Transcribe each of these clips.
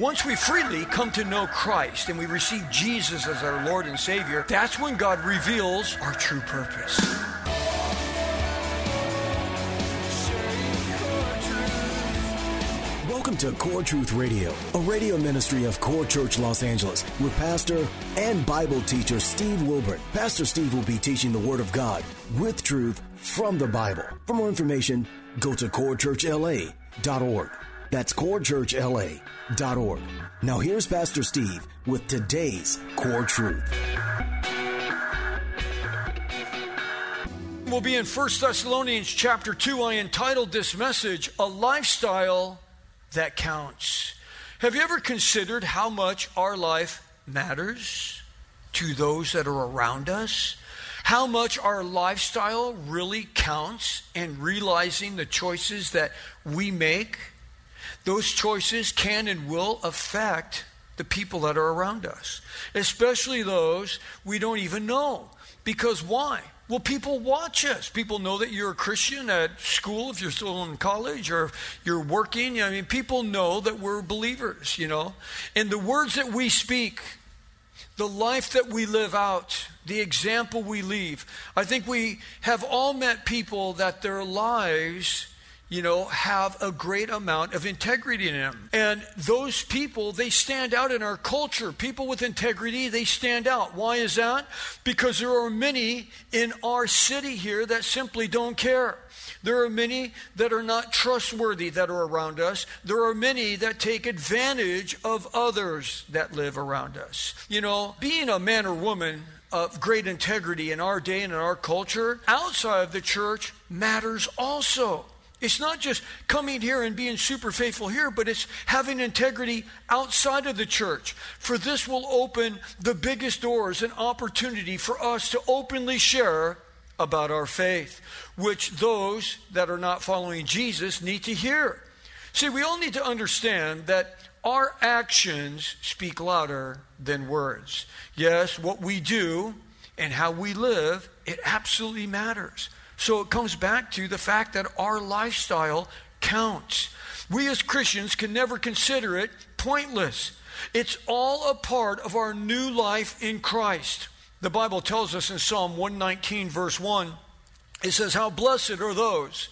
Once we freely come to know Christ and we receive Jesus as our Lord and Savior, that's when God reveals our true purpose. Welcome to Core Truth Radio, a radio ministry of Core Church Los Angeles with pastor and Bible teacher Steve Wilburn. Pastor Steve will be teaching the Word of God with truth from the Bible. For more information, go to corechurchla.org. That's corechurchla.org. Now here's Pastor Steve with today's Core Truth. We'll be in 1 Thessalonians chapter 2. I entitled this message, A Lifestyle That Counts. Have you ever considered how much our life matters to those that are around us? How much our lifestyle really counts in realizing the choices that we make? Those choices can and will affect the people that are around us, especially those we don't even know. Because why? Well, people watch us. People know that you're a Christian at school if you're still in college or you're working. I mean, people know that we're believers, you know. And the words that we speak, the life that we live out, the example we leave. I think we have all met people that their lives you know, have a great amount of integrity in them. And those people, they stand out in our culture. People with integrity, they stand out. Why is that? Because there are many in our city here that simply don't care. There are many that are not trustworthy that are around us. There are many that take advantage of others that live around us. You know, being a man or woman of great integrity in our day and in our culture outside of the church matters also. It's not just coming here and being super faithful here, but it's having integrity outside of the church. For this will open the biggest doors and opportunity for us to openly share about our faith, which those that are not following Jesus need to hear. See, we all need to understand that our actions speak louder than words. Yes, what we do and how we live, it absolutely matters. So it comes back to the fact that our lifestyle counts. We as Christians can never consider it pointless. It's all a part of our new life in Christ. The Bible tells us in Psalm 119, verse 1, it says, How blessed are those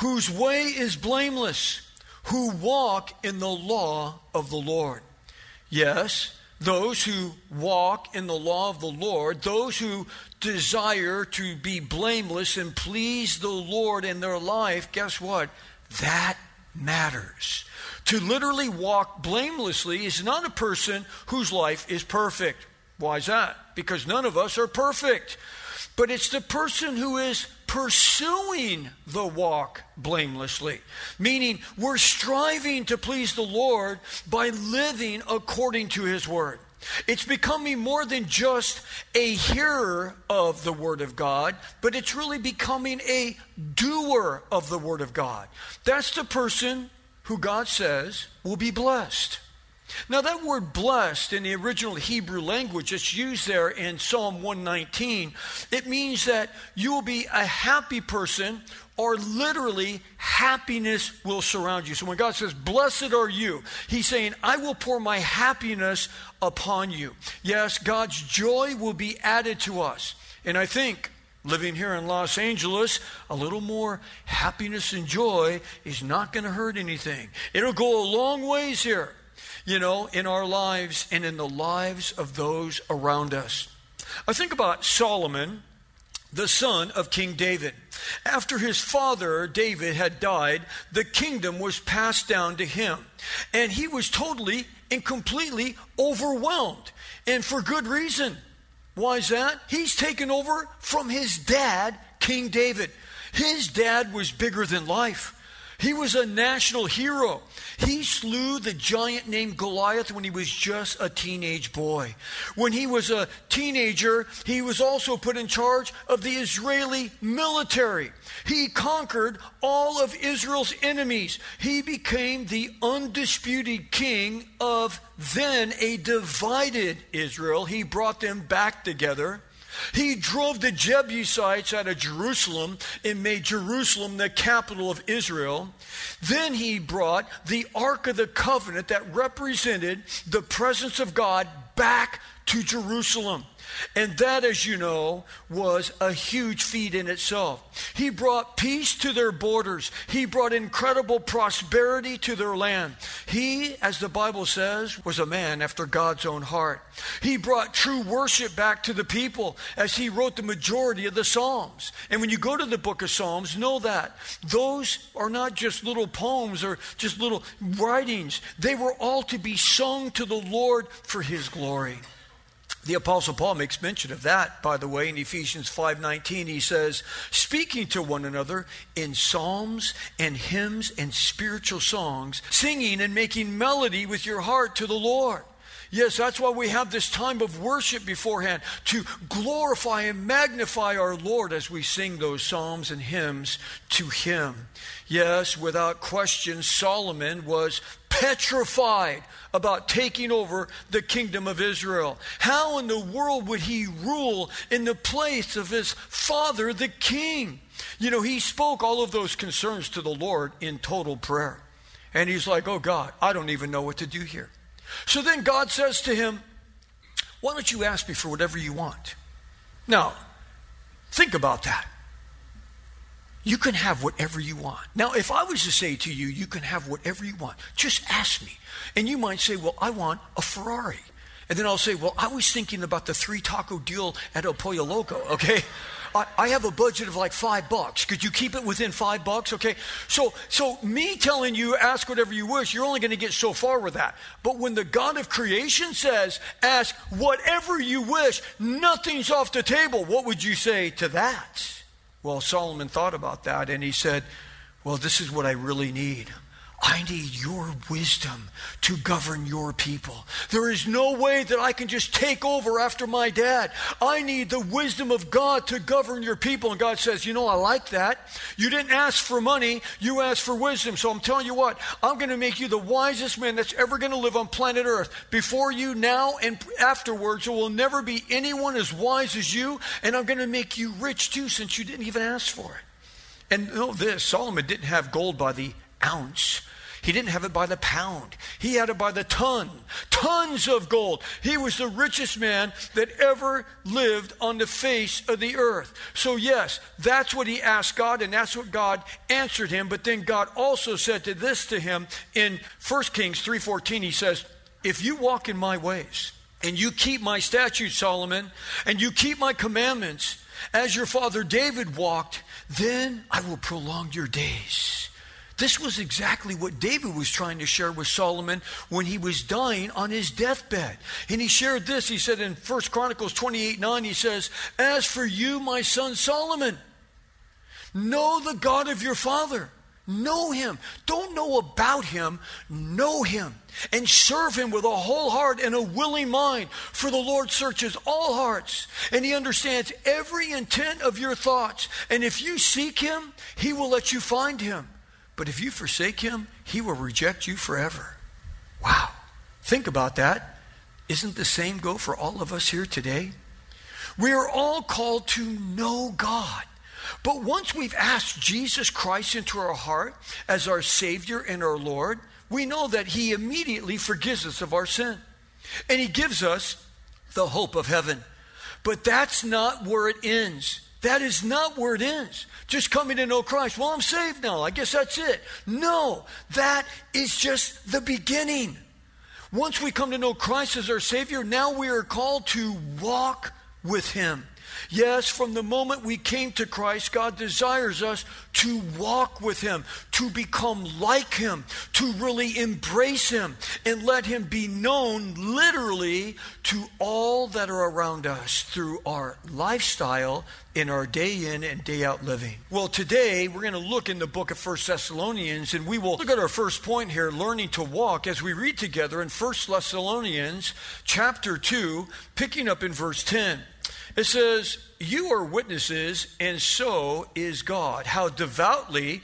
whose way is blameless, who walk in the law of the Lord. Yes, those who walk in the law of the Lord, those who desire to be blameless and please the Lord in their life, guess what? That matters. To literally walk blamelessly is not a person whose life is perfect. Why is that? Because none of us are perfect. But it's the person who is pursuing the walk blamelessly, meaning we're striving to please the Lord by living according to His Word. It's becoming more than just a hearer of the Word of God, but it's really becoming a doer of the Word of God. That's the person who God says will be blessed. Now, that word blessed in the original Hebrew language, it's used there in Psalm 119. It means that you will be a happy person, or literally, happiness will surround you. So when God says, Blessed are you, He's saying, I will pour my happiness upon you. Yes, God's joy will be added to us. And I think living here in Los Angeles, a little more happiness and joy is not going to hurt anything. It'll go a long ways here you know, in our lives and in the lives of those around us. I think about Solomon, the son of King David. After his father, David, had died, the kingdom was passed down to him. And he was totally and completely overwhelmed. And for good reason. Why is that? He's taken over from his dad, King David. His dad was bigger than life. He was a national hero. He slew the giant named Goliath when he was just a teenage boy. When he was a teenager, he was also put in charge of the Israeli military. He conquered all of Israel's enemies. He became the undisputed king of then a divided Israel. He brought them back together. He drove the Jebusites out of Jerusalem and made Jerusalem the capital of Israel. Then he brought the Ark of the Covenant that represented the presence of God back to Jerusalem. And that, as you know, was a huge feat in itself. He brought peace to their borders. He brought incredible prosperity to their land. He, as the Bible says, was a man after God's own heart. He brought true worship back to the people as he wrote the majority of the Psalms. And when you go to the book of Psalms, know that those are not just little poems or just little writings. They were all to be sung to the Lord for his glory. The apostle Paul makes mention of that, by the way, in Ephesians 5:19 he says, "Speaking to one another in psalms and hymns and spiritual songs, singing and making melody with your heart to the Lord." Yes, that's why we have this time of worship beforehand to glorify and magnify our Lord as we sing those psalms and hymns to Him. Yes, without question, Solomon was petrified about taking over the kingdom of Israel. How in the world would he rule in the place of his father, the king? You know, he spoke all of those concerns to the Lord in total prayer. And he's like, oh God, I don't even know what to do here. So then God says to him, Why don't you ask me for whatever you want? Now, think about that. You can have whatever you want. Now, if I was to say to you, you can have whatever you want, just ask me. And you might say, Well, I want a Ferrari. And then I'll say, Well, I was thinking about the three taco deal at El Pollo Loco, okay? I, I have a budget of like five bucks. Could you keep it within five bucks? Okay. So, so me telling you, ask whatever you wish, you're only going to get so far with that. But when the God of creation says, ask whatever you wish, nothing's off the table, what would you say to that? Well, Solomon thought about that and he said, Well, this is what I really need. I need your wisdom to govern your people. There is no way that I can just take over after my dad. I need the wisdom of God to govern your people. And God says, You know, I like that. You didn't ask for money, you asked for wisdom. So I'm telling you what, I'm going to make you the wisest man that's ever going to live on planet Earth. Before you, now, and afterwards, there will never be anyone as wise as you. And I'm going to make you rich too, since you didn't even ask for it. And know this Solomon didn't have gold by the ounce. He didn't have it by the pound. He had it by the ton. Tons of gold. He was the richest man that ever lived on the face of the earth. So yes, that's what he asked God and that's what God answered him. But then God also said to this to him in 1 Kings 3:14 he says, "If you walk in my ways and you keep my statutes, Solomon, and you keep my commandments as your father David walked, then I will prolong your days." This was exactly what David was trying to share with Solomon when he was dying on his deathbed. And he shared this. He said in 1 Chronicles 28 9, he says, As for you, my son Solomon, know the God of your father. Know him. Don't know about him. Know him. And serve him with a whole heart and a willing mind. For the Lord searches all hearts. And he understands every intent of your thoughts. And if you seek him, he will let you find him. But if you forsake him, he will reject you forever. Wow. Think about that. Isn't the same go for all of us here today? We are all called to know God. But once we've asked Jesus Christ into our heart as our Savior and our Lord, we know that He immediately forgives us of our sin. And He gives us the hope of heaven. But that's not where it ends. That is not where it ends. Just coming to know Christ. Well, I'm saved now. I guess that's it. No, that is just the beginning. Once we come to know Christ as our Savior, now we are called to walk with Him. Yes, from the moment we came to Christ, God desires us to walk with Him, to become like Him, to really embrace Him, and let Him be known literally to all that are around us through our lifestyle in our day in and day out living. Well, today we're going to look in the book of First Thessalonians and we will look at our first point here, learning to walk, as we read together in First Thessalonians chapter 2, picking up in verse 10. It says, You are witnesses, and so is God, how devoutly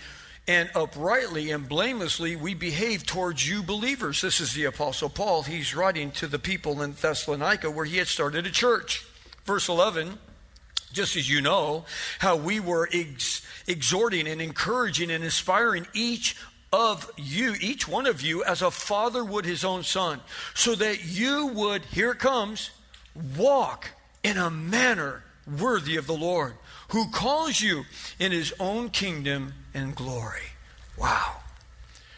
and uprightly and blamelessly we behave towards you believers. This is the Apostle Paul. He's writing to the people in Thessalonica where he had started a church. Verse 11 just as you know, how we were ex- exhorting and encouraging and inspiring each of you, each one of you, as a father would his own son, so that you would, here it comes, walk in a manner worthy of the Lord, who calls you in his own kingdom and glory. Wow.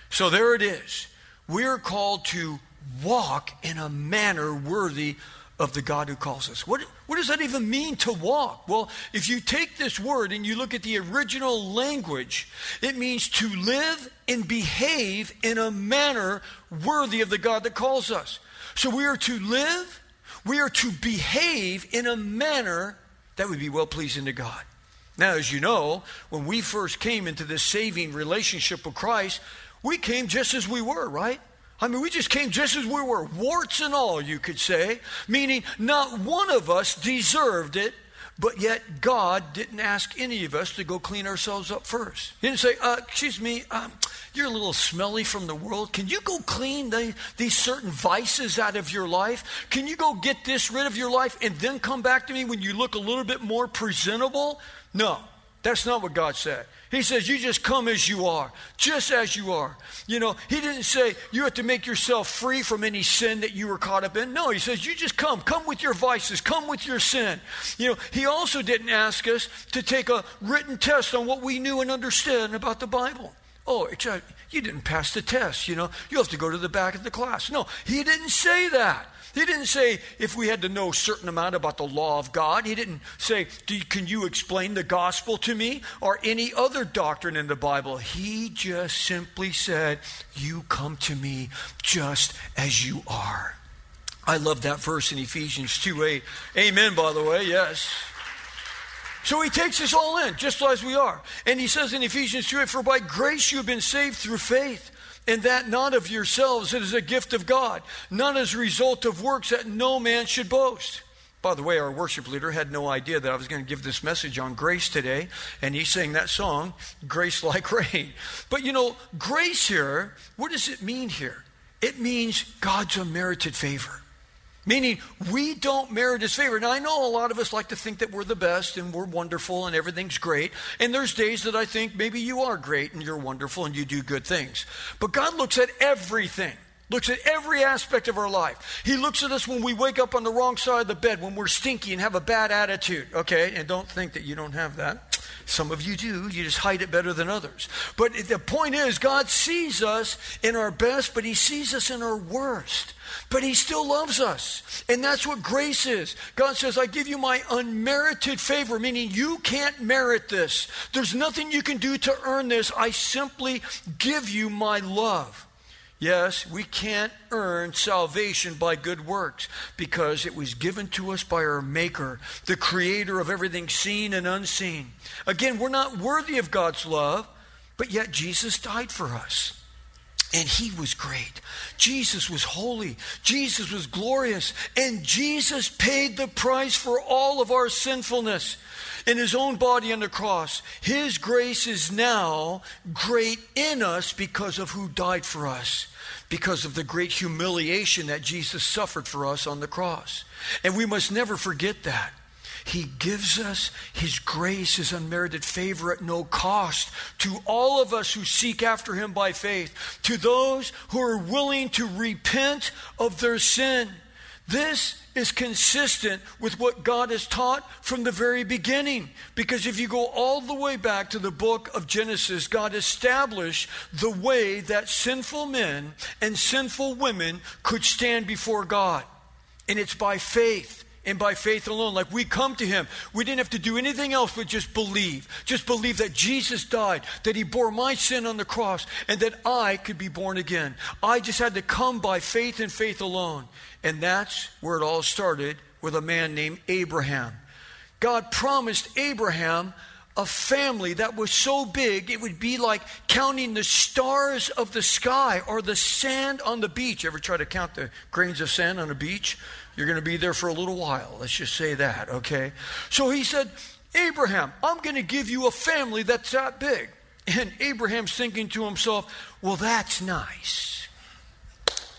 So there it is. We're called to walk in a manner worthy of the God who calls us. What, what does that even mean to walk? Well, if you take this word and you look at the original language, it means to live and behave in a manner worthy of the God that calls us. So we are to live, we are to behave in a manner that would be well pleasing to God. Now, as you know, when we first came into this saving relationship with Christ, we came just as we were, right? I mean, we just came just as we were, warts and all, you could say, meaning not one of us deserved it, but yet God didn't ask any of us to go clean ourselves up first. He didn't say, uh, Excuse me, um, you're a little smelly from the world. Can you go clean the, these certain vices out of your life? Can you go get this rid of your life and then come back to me when you look a little bit more presentable? No, that's not what God said. He says, You just come as you are, just as you are. You know, He didn't say you have to make yourself free from any sin that you were caught up in. No, He says, You just come. Come with your vices. Come with your sin. You know, He also didn't ask us to take a written test on what we knew and understood about the Bible. Oh, except you didn't pass the test. You know, you have to go to the back of the class. No, He didn't say that. He didn't say if we had to know a certain amount about the law of God. He didn't say, Can you explain the gospel to me or any other doctrine in the Bible? He just simply said, You come to me just as you are. I love that verse in Ephesians 2 8. Amen, by the way, yes. So he takes us all in, just as we are. And he says in Ephesians 2 8, For by grace you have been saved through faith and that not of yourselves, it is a gift of God, not as a result of works that no man should boast. By the way, our worship leader had no idea that I was going to give this message on grace today, and he sang that song, Grace Like Rain. But you know, grace here, what does it mean here? It means God's unmerited favor. Meaning, we don't merit his favor. Now, I know a lot of us like to think that we're the best and we're wonderful and everything's great. And there's days that I think maybe you are great and you're wonderful and you do good things. But God looks at everything looks at every aspect of our life. He looks at us when we wake up on the wrong side of the bed, when we're stinky and have a bad attitude, okay? And don't think that you don't have that. Some of you do. You just hide it better than others. But the point is, God sees us in our best, but He sees us in our worst. But he still loves us. And that's what grace is. God says, I give you my unmerited favor, meaning you can't merit this. There's nothing you can do to earn this. I simply give you my love. Yes, we can't earn salvation by good works because it was given to us by our Maker, the Creator of everything seen and unseen. Again, we're not worthy of God's love, but yet Jesus died for us. And he was great. Jesus was holy. Jesus was glorious. And Jesus paid the price for all of our sinfulness in his own body on the cross. His grace is now great in us because of who died for us, because of the great humiliation that Jesus suffered for us on the cross. And we must never forget that. He gives us His grace, His unmerited favor at no cost to all of us who seek after Him by faith, to those who are willing to repent of their sin. This is consistent with what God has taught from the very beginning. Because if you go all the way back to the book of Genesis, God established the way that sinful men and sinful women could stand before God. And it's by faith and by faith alone. Like we come to him. We didn't have to do anything else but just believe. Just believe that Jesus died, that he bore my sin on the cross, and that I could be born again. I just had to come by faith and faith alone. And that's where it all started with a man named Abraham. God promised Abraham a family that was so big it would be like counting the stars of the sky or the sand on the beach. Ever try to count the grains of sand on a beach? You're going to be there for a little while. Let's just say that, okay? So he said, Abraham, I'm going to give you a family that's that big. And Abraham's thinking to himself, well, that's nice.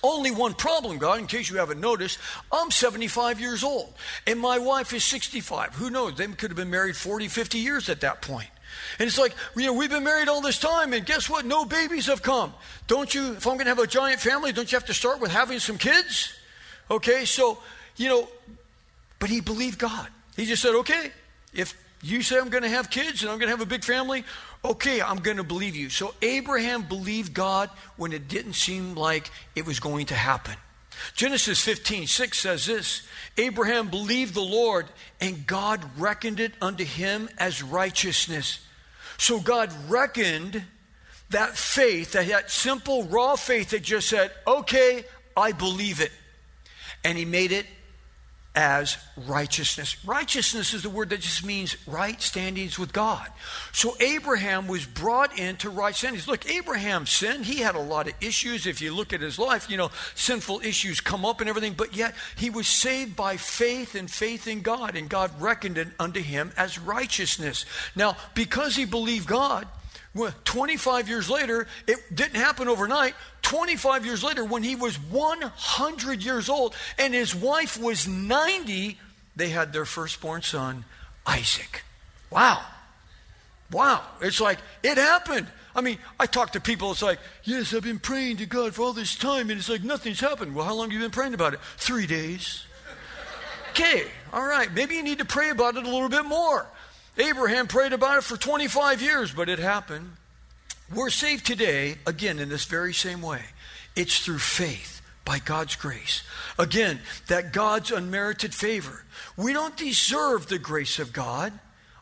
Only one problem, God, in case you haven't noticed. I'm 75 years old, and my wife is 65. Who knows? They could have been married 40, 50 years at that point. And it's like, you know, we've been married all this time, and guess what? No babies have come. Don't you, if I'm going to have a giant family, don't you have to start with having some kids? Okay, so, you know, but he believed God. He just said, okay, if you say I'm going to have kids and I'm going to have a big family, okay, I'm going to believe you. So Abraham believed God when it didn't seem like it was going to happen. Genesis 15, 6 says this Abraham believed the Lord, and God reckoned it unto him as righteousness. So God reckoned that faith, that, that simple, raw faith that just said, okay, I believe it. And he made it as righteousness. Righteousness is the word that just means right standings with God. So Abraham was brought into right standings. Look, Abraham sinned. He had a lot of issues. If you look at his life, you know, sinful issues come up and everything, but yet he was saved by faith and faith in God, and God reckoned it unto him as righteousness. Now, because he believed God, 25 years later, it didn't happen overnight. 25 years later, when he was 100 years old and his wife was 90, they had their firstborn son, Isaac. Wow. Wow. It's like, it happened. I mean, I talk to people, it's like, yes, I've been praying to God for all this time, and it's like nothing's happened. Well, how long have you been praying about it? Three days. Okay, all right. Maybe you need to pray about it a little bit more. Abraham prayed about it for 25 years, but it happened. We're saved today, again, in this very same way. It's through faith by God's grace. Again, that God's unmerited favor. We don't deserve the grace of God.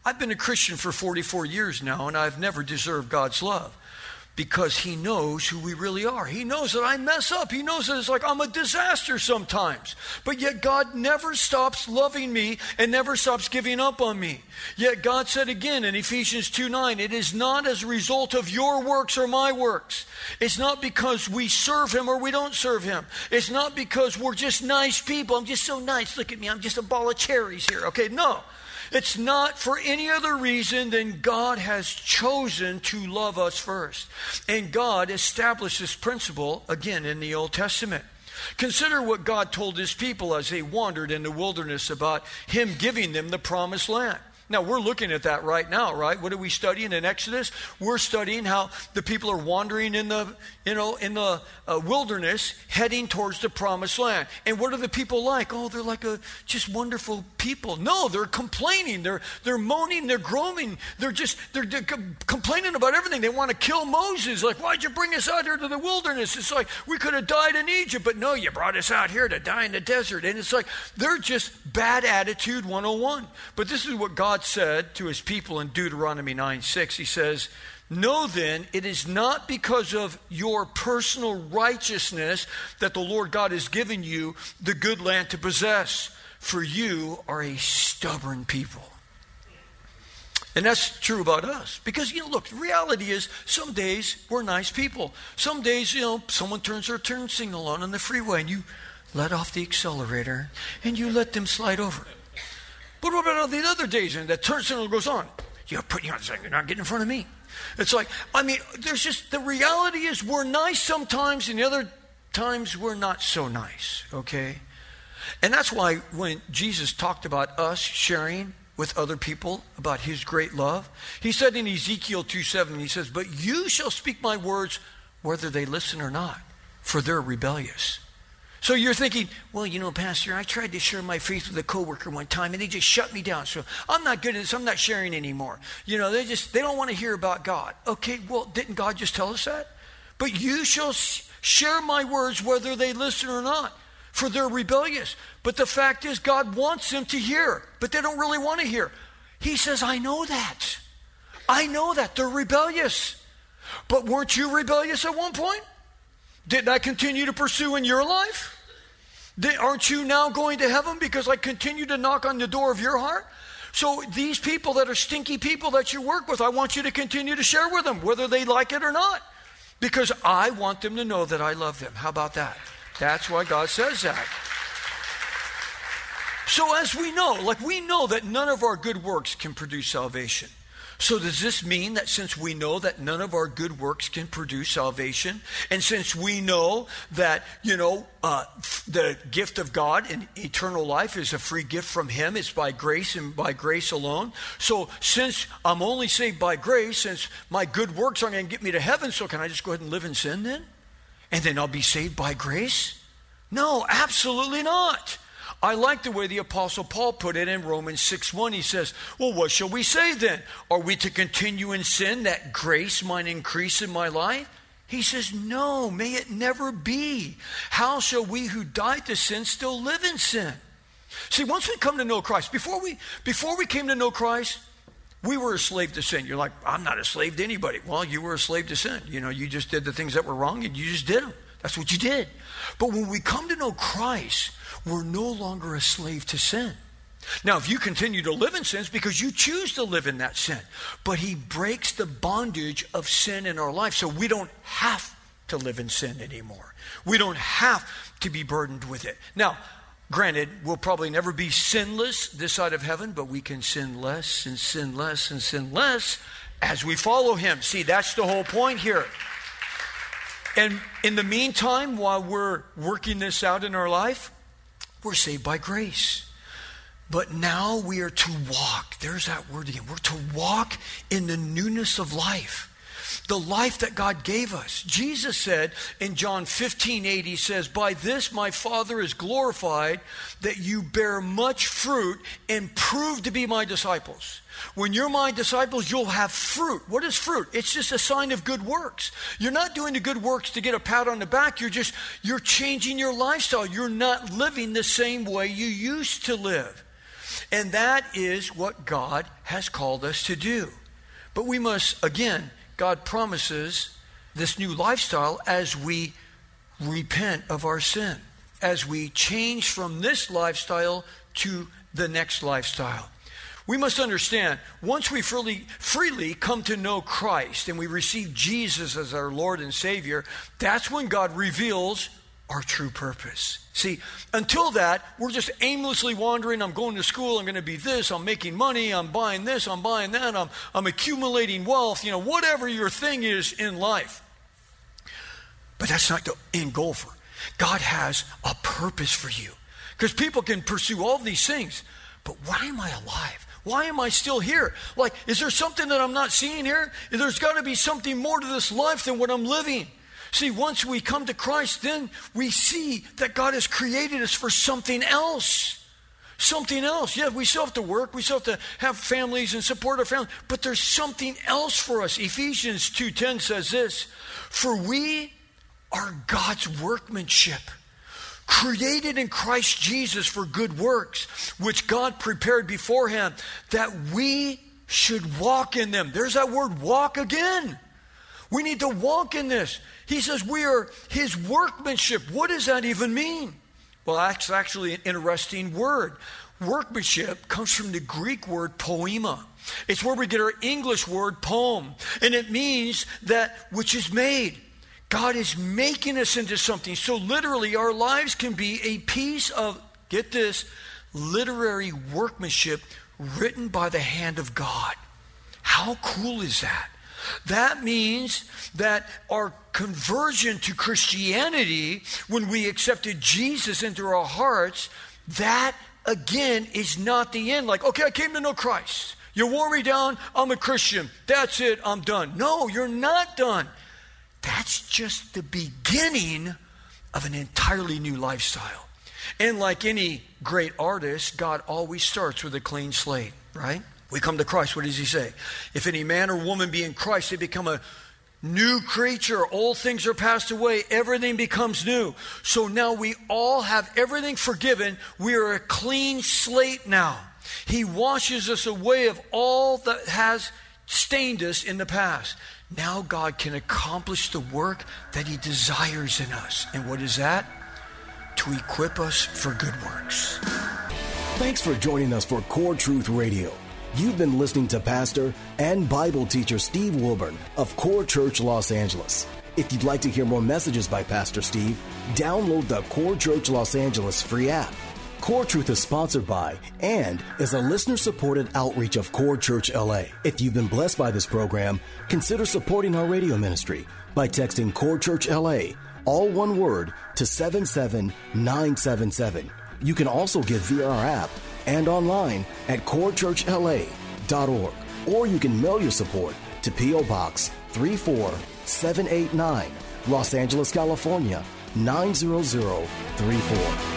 I've been a Christian for 44 years now, and I've never deserved God's love because he knows who we really are. He knows that I mess up. He knows that it's like I'm a disaster sometimes. But yet God never stops loving me and never stops giving up on me. Yet God said again in Ephesians 2 9, it is not as a result of your works or my works. It's not because we serve him or we don't serve him. It's not because we're just nice people. I'm just so nice. Look at me. I'm just a ball of cherries here. Okay, no. It's not for any other reason than God has chosen to love us first. And God established this principle again in the Old Testament. Consider what God told his people as they wandered in the wilderness about him giving them the promised land. Now, we're looking at that right now, right? What are we studying in Exodus? We're studying how the people are wandering in the, you know, in the uh, wilderness heading towards the promised land. And what are the people like? Oh, they're like a just wonderful people. No, they're complaining. They're, they're moaning. They're groaning. They're just, they're, they're complaining about everything. They want to kill Moses. Like, why'd you bring us out here to the wilderness? It's like, we could have died in Egypt, but no, you brought us out here to die in the desert. And it's like, they're just bad attitude 101. But this is what God God said to his people in Deuteronomy 9 6, he says, Know then, it is not because of your personal righteousness that the Lord God has given you the good land to possess, for you are a stubborn people. And that's true about us. Because, you know, look, the reality is some days we're nice people. Some days, you know, someone turns their turn signal on on the freeway and you let off the accelerator and you let them slide over. But what about all the other days and that turn signal goes on? You're putting saying you're not getting in front of me. It's like, I mean, there's just the reality is we're nice sometimes and the other times we're not so nice, okay? And that's why when Jesus talked about us sharing with other people about his great love, he said in Ezekiel 2 7, he says, But you shall speak my words whether they listen or not, for they're rebellious. So you're thinking, well, you know, Pastor, I tried to share my faith with a coworker one time and they just shut me down. So I'm not good at this. I'm not sharing anymore. You know, they just, they don't want to hear about God. Okay, well, didn't God just tell us that? But you shall share my words whether they listen or not. for they're rebellious. But the fact is, God wants them to hear, but they don't really want to hear. He says, I know that. I know that. They're rebellious. But weren't you rebellious at one point? Didn't I continue to pursue in your life? Aren't you now going to heaven because I continue to knock on the door of your heart? So these people that are stinky people that you work with, I want you to continue to share with them, whether they like it or not. Because I want them to know that I love them. How about that? That's why God says that. So, as we know, like we know that none of our good works can produce salvation. So, does this mean that since we know that none of our good works can produce salvation, and since we know that, you know, uh, the gift of God and eternal life is a free gift from Him, it's by grace and by grace alone. So, since I'm only saved by grace, since my good works aren't going to get me to heaven, so can I just go ahead and live in sin then? And then I'll be saved by grace? No, absolutely not. I like the way the Apostle Paul put it in Romans 6 1. He says, Well, what shall we say then? Are we to continue in sin that grace might increase in my life? He says, No, may it never be. How shall we who died to sin still live in sin? See, once we come to know Christ, before we before we came to know Christ, we were a slave to sin. You're like, I'm not a slave to anybody. Well, you were a slave to sin. You know, you just did the things that were wrong and you just did them. That's what you did. But when we come to know Christ, we're no longer a slave to sin. Now, if you continue to live in sins because you choose to live in that sin, but He breaks the bondage of sin in our life so we don't have to live in sin anymore. We don't have to be burdened with it. Now, granted, we'll probably never be sinless this side of heaven, but we can sin less and sin less and sin less as we follow Him. See, that's the whole point here. And in the meantime, while we're working this out in our life, we're saved by grace. But now we are to walk. There's that word again. We're to walk in the newness of life. The life that God gave us. Jesus said in John 15, 8, he says, By this my Father is glorified, that you bear much fruit and prove to be my disciples. When you're my disciples, you'll have fruit. What is fruit? It's just a sign of good works. You're not doing the good works to get a pat on the back. You're just, you're changing your lifestyle. You're not living the same way you used to live. And that is what God has called us to do. But we must, again, God promises this new lifestyle as we repent of our sin, as we change from this lifestyle to the next lifestyle. We must understand once we freely, freely come to know Christ and we receive Jesus as our Lord and Savior, that's when God reveals our true purpose. See, until that, we're just aimlessly wandering. I'm going to school, I'm going to be this, I'm making money, I'm buying this, I'm buying that, I'm, I'm accumulating wealth, you know, whatever your thing is in life. But that's not the end goal for. God has a purpose for you. Because people can pursue all these things, but why am I alive? Why am I still here? Like, is there something that I'm not seeing here? There's got to be something more to this life than what I'm living. See, once we come to Christ, then we see that God has created us for something else. Something else. Yeah, we still have to work. We still have to have families and support our families. But there's something else for us. Ephesians 2.10 says this, For we are God's workmanship created in Christ Jesus for good works, which God prepared beforehand that we should walk in them. There's that word walk again. We need to walk in this. He says we are his workmanship. What does that even mean? Well, that's actually an interesting word. Workmanship comes from the Greek word poiema. It's where we get our English word poem. And it means that which is made. God is making us into something. So, literally, our lives can be a piece of, get this, literary workmanship written by the hand of God. How cool is that? That means that our conversion to Christianity, when we accepted Jesus into our hearts, that again is not the end. Like, okay, I came to know Christ. You wore me down, I'm a Christian. That's it, I'm done. No, you're not done. That's just the beginning of an entirely new lifestyle. And like any great artist, God always starts with a clean slate, right? We come to Christ, what does he say? If any man or woman be in Christ, they become a new creature. All things are passed away. Everything becomes new. So now we all have everything forgiven. We are a clean slate now. He washes us away of all that has stained us in the past. Now God can accomplish the work that He desires in us. And what is that? To equip us for good works. Thanks for joining us for Core Truth Radio. You've been listening to Pastor and Bible teacher Steve Wilburn of Core Church Los Angeles. If you'd like to hear more messages by Pastor Steve, download the Core Church Los Angeles free app. Core Truth is sponsored by and is a listener supported outreach of Core Church LA. If you've been blessed by this program, consider supporting our radio ministry by texting Core Church LA, all one word, to 77977. You can also give via our app and online at corechurchla.org. Or you can mail your support to P.O. Box 34789, Los Angeles, California 90034.